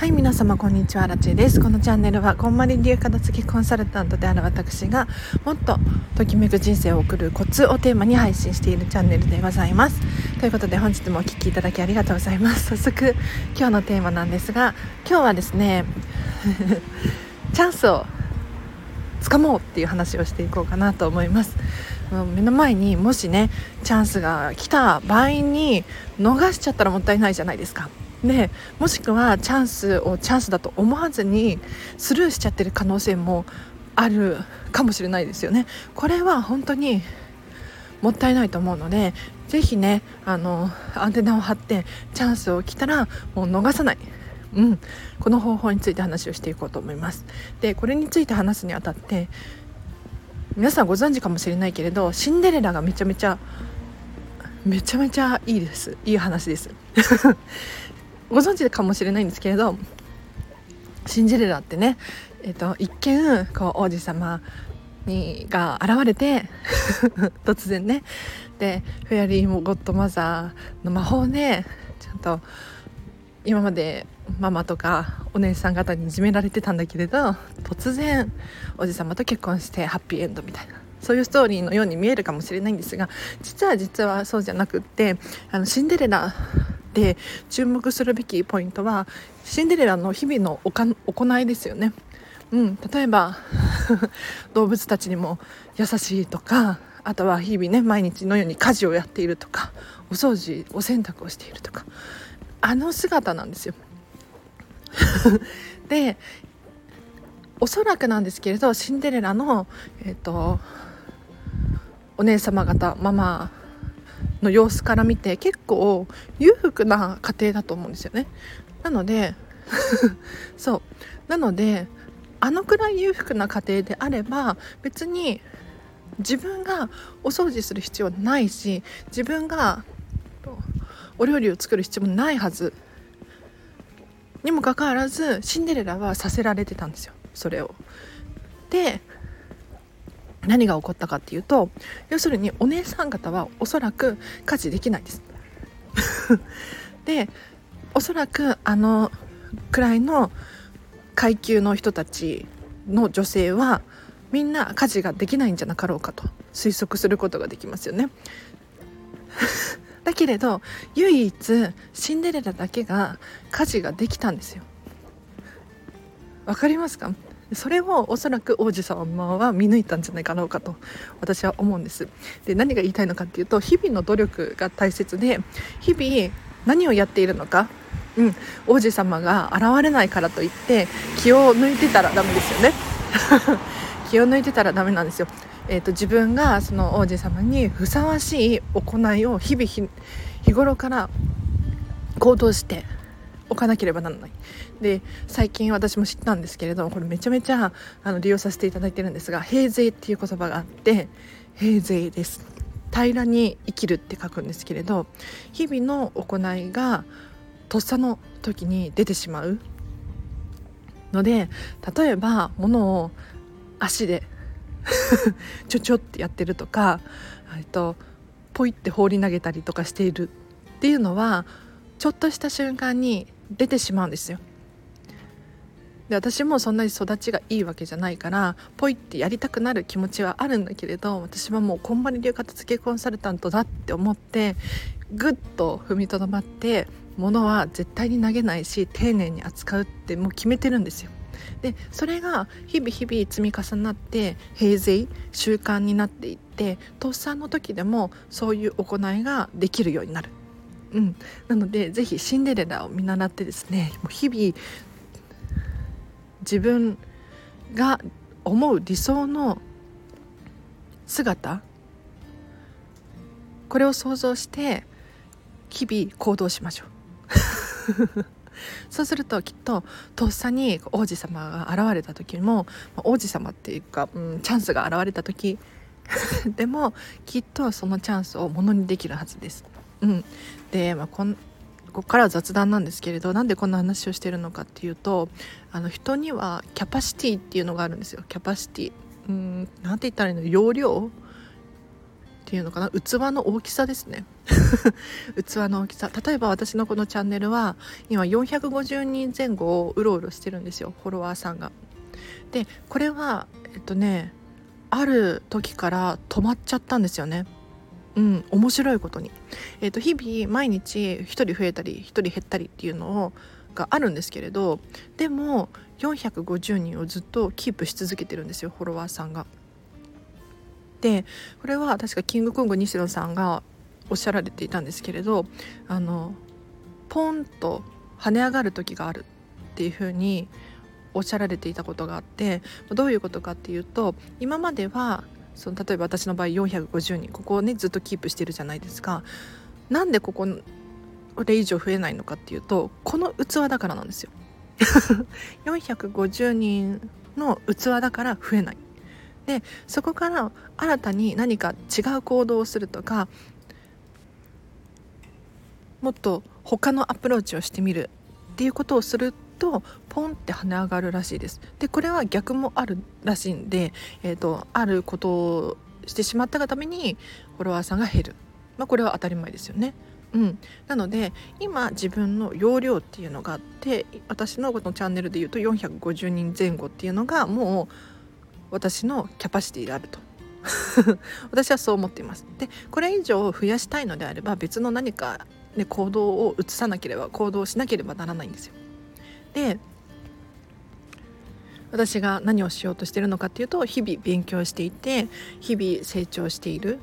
はい皆様こんにちは。ラチェです。このチャンネルはこんまり流片付けコンサルタントである私がもっとときめく人生を送るコツをテーマに配信しているチャンネルでございます。ということで本日もお聴きいただきありがとうございます。早速今日のテーマなんですが今日はですね チャンスをつかもうっていう話をしていこうかなと思います。目の前にもしねチャンスが来た場合に逃しちゃったらもったいないじゃないですか。でもしくはチャンスをチャンスだと思わずにスルーしちゃってる可能性もあるかもしれないですよね。これは本当にもったいないと思うのでぜひねあのアンテナを張ってチャンスを来たらもう逃さない。うん、この方法について話をしていこうと思います。でこれについて話すにあたって皆さんご存知かもしれないけれどシンデレラがめちゃめちゃめちゃめちゃいいです。いい話です。ご存知かもしれないんですけれどシンデレラってね、えーと、一見こう王子様にが現れて 突然ね。でフェアリーもゴッドマザーの魔法でちゃんと今までママとかお姉さん方にいじめられてたんだけれど突然おじ様と結婚してハッピーエンドみたいなそういうストーリーのように見えるかもしれないんですが実は実はそうじゃなくってあのシンデレラで注目するべきポイントはシンデレラの日々の行いですよね。うん、例えば 動物たちにも優しいとかあとは日々ね毎日のように家事をやっているとかお掃除お洗濯をしているとかあの姿なんですよ。でおそらくなんですけれどシンデレラの、えーとお姉様方ママの様子から見て結構裕福な家庭だと思うんですよね。なので そうなのであのくらい裕福な家庭であれば別に自分がお掃除する必要ないし自分がお料理を作る必要もないはずにもかかわらずシンデレラはさせられてたんですよ。それを。で何が起こったかっていうと要するにお姉さん方はおそらく家事できないです。でおそらくあのくらいの階級の人たちの女性はみんな家事ができないんじゃなかろうかと推測することができますよね。だけれど唯一シンデレラだけが家事ができたんですよ。わかりますか？それをおそらく王子様は見抜いたんじゃないかろうかと私は思うんです。で何が言いたいのかっていうと日々の努力が大切で日々何をやっているのかうん、王子様が現れないからといって気を抜いてたらダメですよね。気を抜いてたらダメなんですよ、えーと、自分がその王子様にふさわしい行いを日々日頃から行動しておかなければならない。で最近私も知ったんですけれどもこれめちゃめちゃあの利用させていただいてるんですが平税っていう言葉があって平税です。平らに生きるって書くんですけれど日々の行いがとっさの時に出てしまうので例えば物を足で ちょちょってやってるとかえっとポイって放り投げたりとかしているっていうのはちょっとした瞬間に出てしまうんですよ。で私もそんなに育ちがいいわけじゃないからポイってやりたくなる気持ちはあるんだけれど私はもうこんまり流片付けコンサルタントだって思ってぐっと踏みとどまって物は絶対に投げないし丁寧に扱うってもう決めてるんですよ。でそれが日々日々積み重なって平成習慣になっていってとっさの時でもそういう行いができるようになる。うん、なのでぜひシンデレラを見習ってですねもう日々自分が思う理想の姿これを想像して日々行動しましょう。そうするときっととっさに王子様が現れた時も王子様っていうか、うん、チャンスが現れた時 でもきっとそのチャンスをものにできるはずです。うん、で、まあ、こんここからは雑談なんですけれどなんでこんな話をしてるのかっていうとあの人にはキャパシティっていうのがあるんですよ。キャパシティ。うんなんて言ったらいいの？容量？ていうのかな？器の大きさですね 器の大きさ例えば私のこのチャンネルは今450人前後をうろうろしてるんですよフォロワーさんが。でこれはえっとねある時から止まっちゃったんですよね。うん、面白いことに、えーと、日々毎日1人増えたり1人減ったりっていうのをがあるんですけれどでも450人をずっとキープし続けてるんですよフォロワーさんが。でこれは確かキングコング西野さんがおっしゃられていたんですけれどあのポンと跳ね上がる時があるっていうふうにおっしゃられていたことがあってどういうことかっていうと今まではその例えば私の場合450人ここをねずっとキープしてるじゃないですか。なんでこここれ以上増えないのかっていうとこの器だからなんですよ。450人の器だから増えない。でそこから新たに何か違う行動をするとかもっと他のアプローチをしてみるっていうことをするとポンって跳ね上がるらしいです。でこれは逆もあるらしいんで、えーと、あることをしてしまったがためにフォロワーさんが減る、まあ、これは当たり前ですよね。うん、なので今自分の容量っていうのがあって私のこのチャンネルでいうと450人前後っていうのがもう私のキャパシティであると。私はそう思っています。でこれ以上増やしたいのであれば別の何か、ね、行動を移さなければ行動しなければならないんですよ。で私が何をしようとしてるのかっていうと日々勉強していて日々成長している。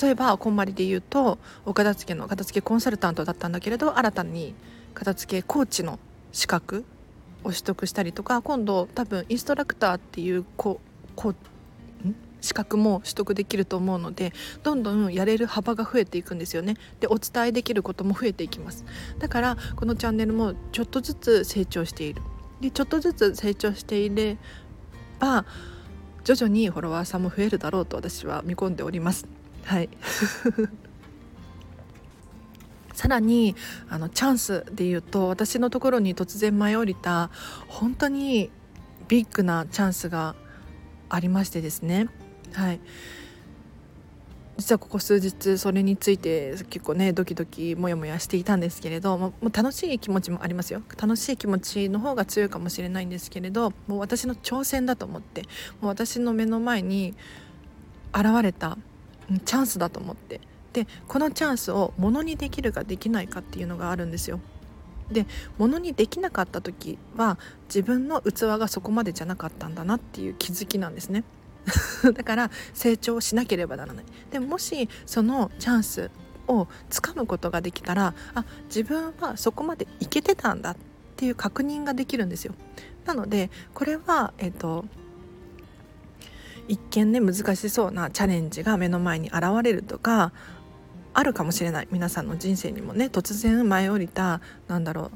例えばこんまりで言うとお片付けの片付けコンサルタントだったんだけれど新たに片付けコーチの資格を取得したりとか今度多分インストラクターっていうここ資格も取得できると思うのでどんどんやれる幅が増えていくんですよね。でお伝えできることも増えていきます。だからこのチャンネルもちょっとずつ成長している。でちょっとずつ成長していれば徐々にフォロワーさんも増えるだろうと私は見込んでおります。はい。さらにあのチャンスで言うと私のところに突然舞い降りた本当にビッグなチャンスがありましてですね。はい。実はここ数日それについて結構ねドキドキモヤモヤしていたんですけれどもう楽しい気持ちもありますよ。楽しい気持ちの方が強いかもしれないんですけれどもう私の挑戦だと思ってもう私の目の前に現れたチャンスだと思ってでこのチャンスをものにできるかできないかっていうのがあるんですよ。でものにできなかった時は自分の器がそこまでじゃなかったんだなっていう気づきなんですね。だから成長しなければならない。でもしそのチャンスをつかむことができたらあ自分はそこまでいけてたんだっていう確認ができるんですよ。なのでこれは、えっと一見ね難しそうなチャレンジが目の前に現れるとかあるかもしれない。皆さんの人生にもね突然舞い降りたなんだろう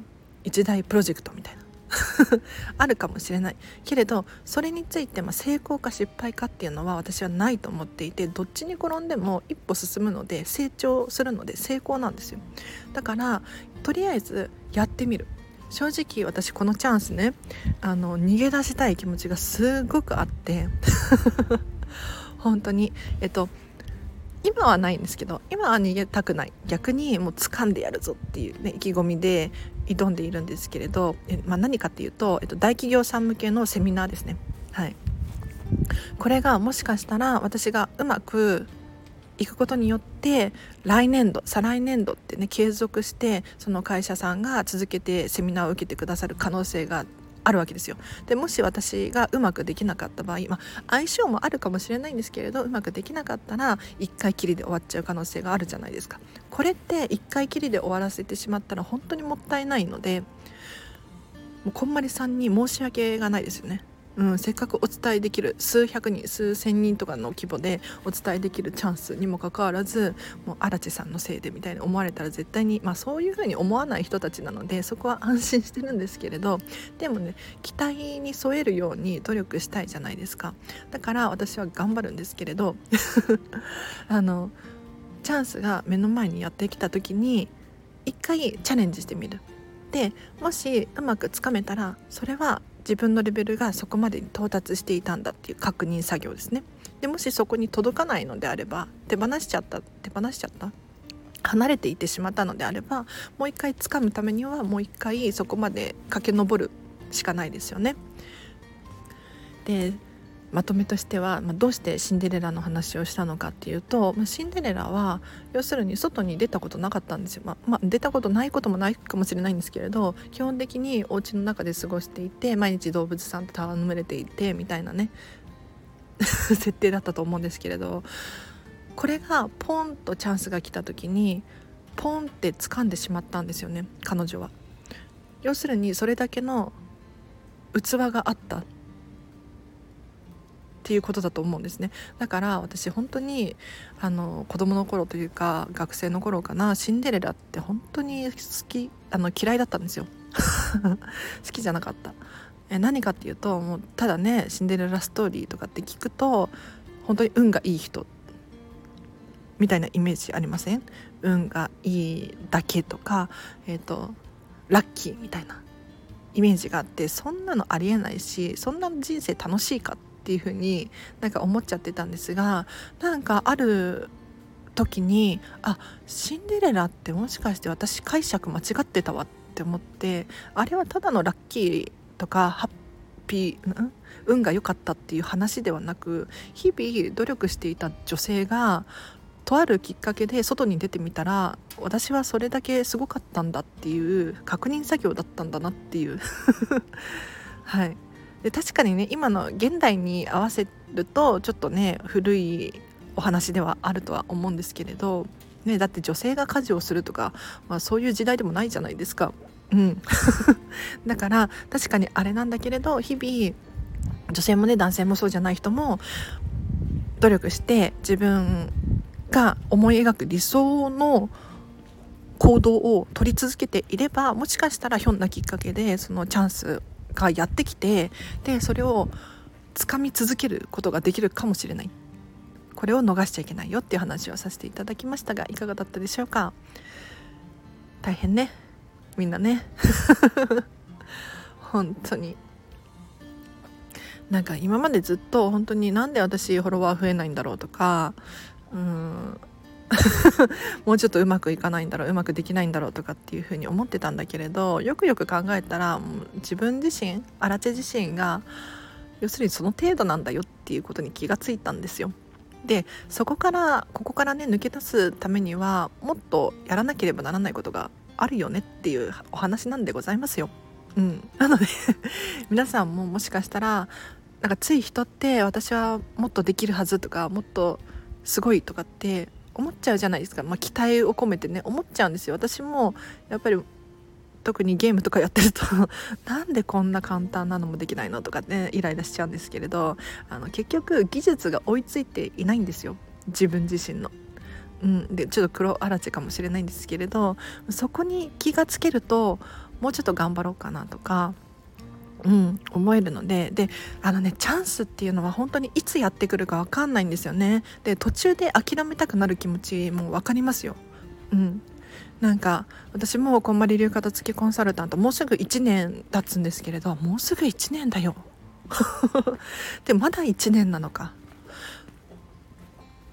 一大プロジェクトみたいな。あるかもしれない。けれどそれについてま成功か失敗かっていうのは私はないと思っていてどっちに転んでも一歩進むので成長するので成功なんですよ。だからとりあえずやってみる。正直私このチャンスねあの逃げ出したい気持ちがすごくあって。本当に。えっと今はないんですけど今は逃げたくない逆にもう掴んでやるぞっていう、ね、意気込みで挑んでいるんですけれどえ、まあ、何かっていうと、えっと、大企業さん向けのセミナーですね。はい、これがもしかしたら私がうまくいくことによって来年度再来年度ってね継続してその会社さんが続けてセミナーを受けてくださる可能性があるわけですよ。でもし私がうまくできなかった場合、まあ、相性もあるかもしれないんですけれどうまくできなかったら1回きりで終わっちゃう可能性があるじゃないですか。これって1回きりで終わらせてしまったら本当にもったいないのでもうこんまりさんに申し訳がないですよね。うん、せっかくお伝えできる数百人数千人とかの規模でお伝えできるチャンスにもかかわらずもう荒地さんのせいでみたいに思われたら絶対に、まあ、そういうふうに思わない人たちなのでそこは安心してるんですけれどでもね期待に添えるように努力したいじゃないですかだから私は頑張るんですけれどあのチャンスが目の前にやってきた時に一回チャレンジしてみる。でもしうまくつかめたらそれは自分のレベルがそこまでに到達していたんだっていう確認作業ですねでもしそこに届かないのであれば手放しちゃった手放しちゃった離れていってしまったのであればもう一回掴むためにはもう一回そこまで駆け上るしかないですよね。でまとめとしては、まあ、どうしてシンデレラの話をしたのかっていうと、まあ、シンデレラは要するに外に出たことなかったんですよ、まあ、まあ、出たことないこともないかもしれないんですけれど基本的にお家の中で過ごしていて毎日動物さんと戯れていてみたいなね 設定だったと思うんですけれどこれがポンとチャンスが来た時にポンって掴んでしまったんですよね彼女は。要するにそれだけの器があったっていうことだと思うんですね。だから私本当にあの子供の頃というか学生の頃かなシンデレラって本当に好きあの嫌いだったんですよ。好きじゃなかった。え何かっていうともうただねシンデレラストーリーとかって聞くと本当に運がいい人みたいなイメージありません？運がいいだけとかえっ、ー、とラッキーみたいなイメージがあってそんなのありえないしそんな人生楽しいかってていうふうになんか思っちゃってたんですがなんかある時にあシンデレラってもしかして私解釈間違ってたわって思ってあれはただのラッキーとかハッピー、運が良かったっていう話ではなく日々努力していた女性がとあるきっかけで外に出てみたら私はそれだけすごかったんだっていう確認作業だったんだなっていう。はい。で確かにね今の現代に合わせるとちょっとね古いお話ではあるとは思うんですけれど、ね、だって女性が家事をするとか、まあ、そういう時代でもないじゃないですか。うん、だから確かにあれなんだけれど日々女性もね男性もそうじゃない人も努力して自分が思い描く理想の行動を取り続けていればもしかしたらひょんなきっかけでそのチャンスがやってきてでそれを掴み続けることができるかもしれない。これを逃しちゃいけないよっていう話をさせていただきましたがいかがだったでしょうか？大変ね。みんなね。本当に。なんか今までずっと本当になんで私フォロワー増えないんだろうとかうん もうちょっとうまくいかないんだろううまくできないんだろうとかっていうふうに思ってたんだけれどよくよく考えたら自分自身荒地自身が要するにその程度なんだよっていうことに気がついたんですよ。でそこからここからね抜け出すためにはもっとやらなければならないことがあるよねっていうお話なんでございますよ。うん、なので 皆さんももしかしたらなんかつい人って私はもっとできるはずとかもっとすごいとかって思っちゃうじゃないですか、まあ、期待を込めてね思っちゃうんですよ。私もやっぱり特にゲームとかやってると なんでこんな簡単なのもできないのとかねイライラしちゃうんですけれどあの結局技術が追いついていないんですよ。自分自身の。うん、でちょっと黒あらちかもしれないんですけれどそこに気がつけるともうちょっと頑張ろうかなとかうん、思えるのでであのねチャンスっていうのは本当にいつやってくるか分かんないんですよね。で途中で諦めたくなる気持ちも分かりますよ、うん、なんか私もこんまり流片付きコンサルタントもうすぐ1年経つんですけれどもうすぐ1年だよ。でまだ1年なのか。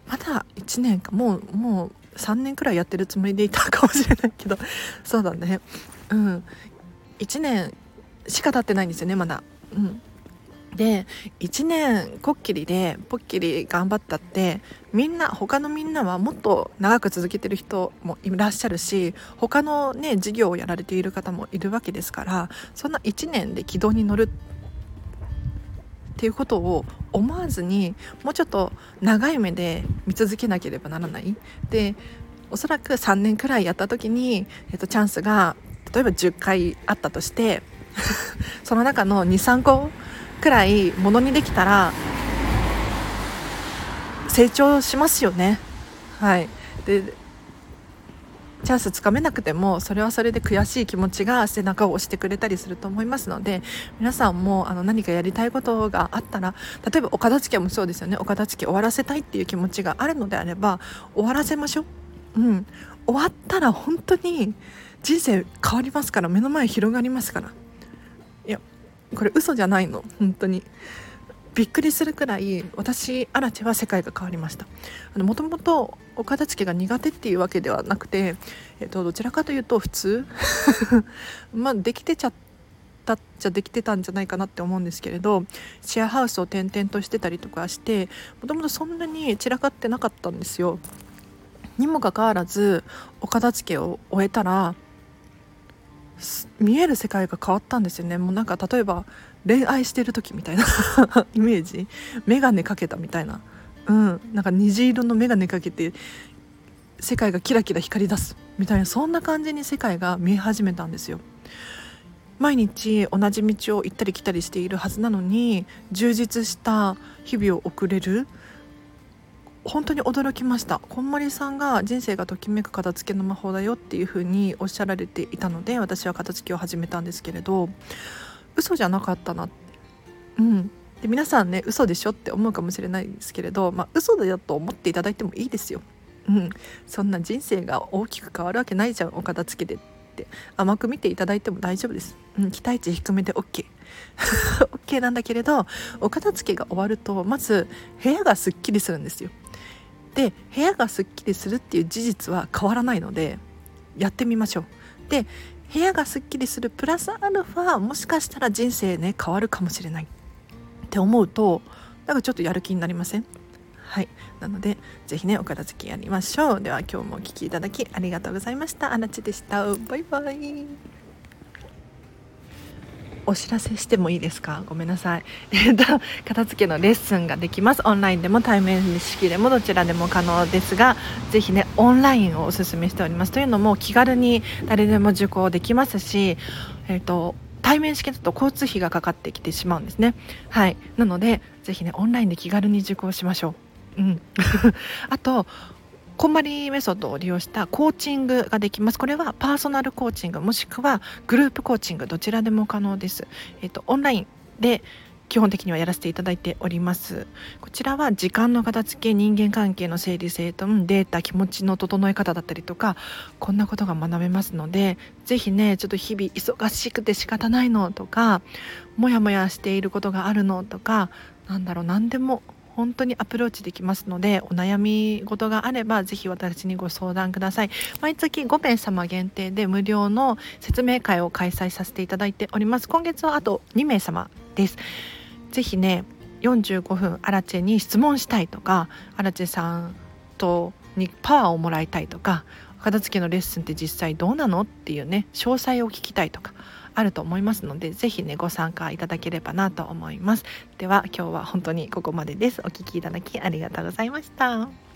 まだ1年か。もうもう3年くらいやってるつもりでいたかもしれないけど。そうだね。うん。1年しか経ってないんですよねまだ。うんで1年こっきりでぽっきり頑張ったってみんな他のみんなはもっと長く続けてる人もいらっしゃるし他のね事業をやられている方もいるわけですからそんな1年で軌道に乗るっていうことを思わずにもうちょっと長い目で見続けなければならない。でおそらく3年くらいやった時に、えっと、チャンスが例えば10回あったとして その中の23個くらいものにできたら成長しますよね。はい。でチャンスつかめなくてもそれはそれで悔しい気持ちが背中を押してくれたりすると思いますので皆さんもあの何かやりたいことがあったら例えばお片付けもそうですよね。お片付け終わらせたいっていう気持ちがあるのであれば終わらせましょう、うん、終わったら本当に人生変わりますから目の前広がりますから。これ嘘じゃないの。本当に。びっくりするくらい私アラチェは世界が変わりました。もともとお片付けが苦手っていうわけではなくて、えっと、どちらかというと普通。まあできてちゃったっちゃできてたんじゃないかなって思うんですけれどシェアハウスを転々としてたりとかしてもともとそんなに散らかってなかったんですよ。にもかかわらずお片付けを終えたら見える世界が変わったんですよね。もうなんか例えば恋愛してる時みたいな イメージ。眼鏡かけたみたいな。うん。なんか虹色の眼鏡かけて世界がキラキラ光り出すみたいな。そんな感じに世界が見え始めたんですよ。毎日同じ道を行ったり来たりしているはずなのに充実した日々を送れる本当に驚きました。こんまりさんが人生がときめく片付けの魔法だよっていう風におっしゃられていたので私は片付けを始めたんですけれど嘘じゃなかったな。うん。で皆さんね嘘でしょって思うかもしれないですけれどまあ嘘だよと思っていただいてもいいですよ。うん。そんな人生が大きく変わるわけないじゃんお片付けでって。甘く見ていただいても大丈夫です、うん、期待値低めで OK OK なんだけれどお片付けが終わるとまず部屋がすっきりするんですよ。で部屋がすっきりするっていう事実は変わらないのでやってみましょう。で部屋がすっきりするプラスアルファもしかしたら人生ね変わるかもしれない。って思うとなんかちょっとやる気になりません？はい。なので是非ねお片付けやりましょう。では今日もお聴きいただきありがとうございました。あらちでした。バイバイ。お知らせしてもいいですか？ごめんなさい、えっと、片付けのレッスンができます。オンラインでも対面式でもどちらでも可能ですがぜひねオンラインをおすすめしております。というのも気軽に誰でも受講できますし、えっと対面式だと交通費がかかってきてしまうんですね。はい。なのでぜひねオンラインで気軽に受講しましょう。うん。あとこんまりメソッドを利用したコーチングができます。これはパーソナルコーチングもしくはグループコーチングどちらでも可能です。えっ、とオンラインで基本的にはやらせていただいておりますこちらは時間の片付け人間関係の整理整頓データ気持ちの整え方だったりとかこんなことが学べますので是非ねちょっと日々忙しくて仕方ないのとかモヤモヤしていることがあるのとかなんだろう何でも本当にアプローチできますのでお悩み事があればぜひ私にご相談ください。毎月5名様限定で無料の説明会を開催させていただいております。今月はあと2名様です。ぜひね45分アラチェに質問したいとかアラチェさんとにパワーをもらいたいとか片付けのレッスンって実際どうなのっていうね詳細を聞きたいとかあると思いますので是非ねご参加いただければなと思います。では今日は本当にここまでです。お聴きいただきありがとうございました。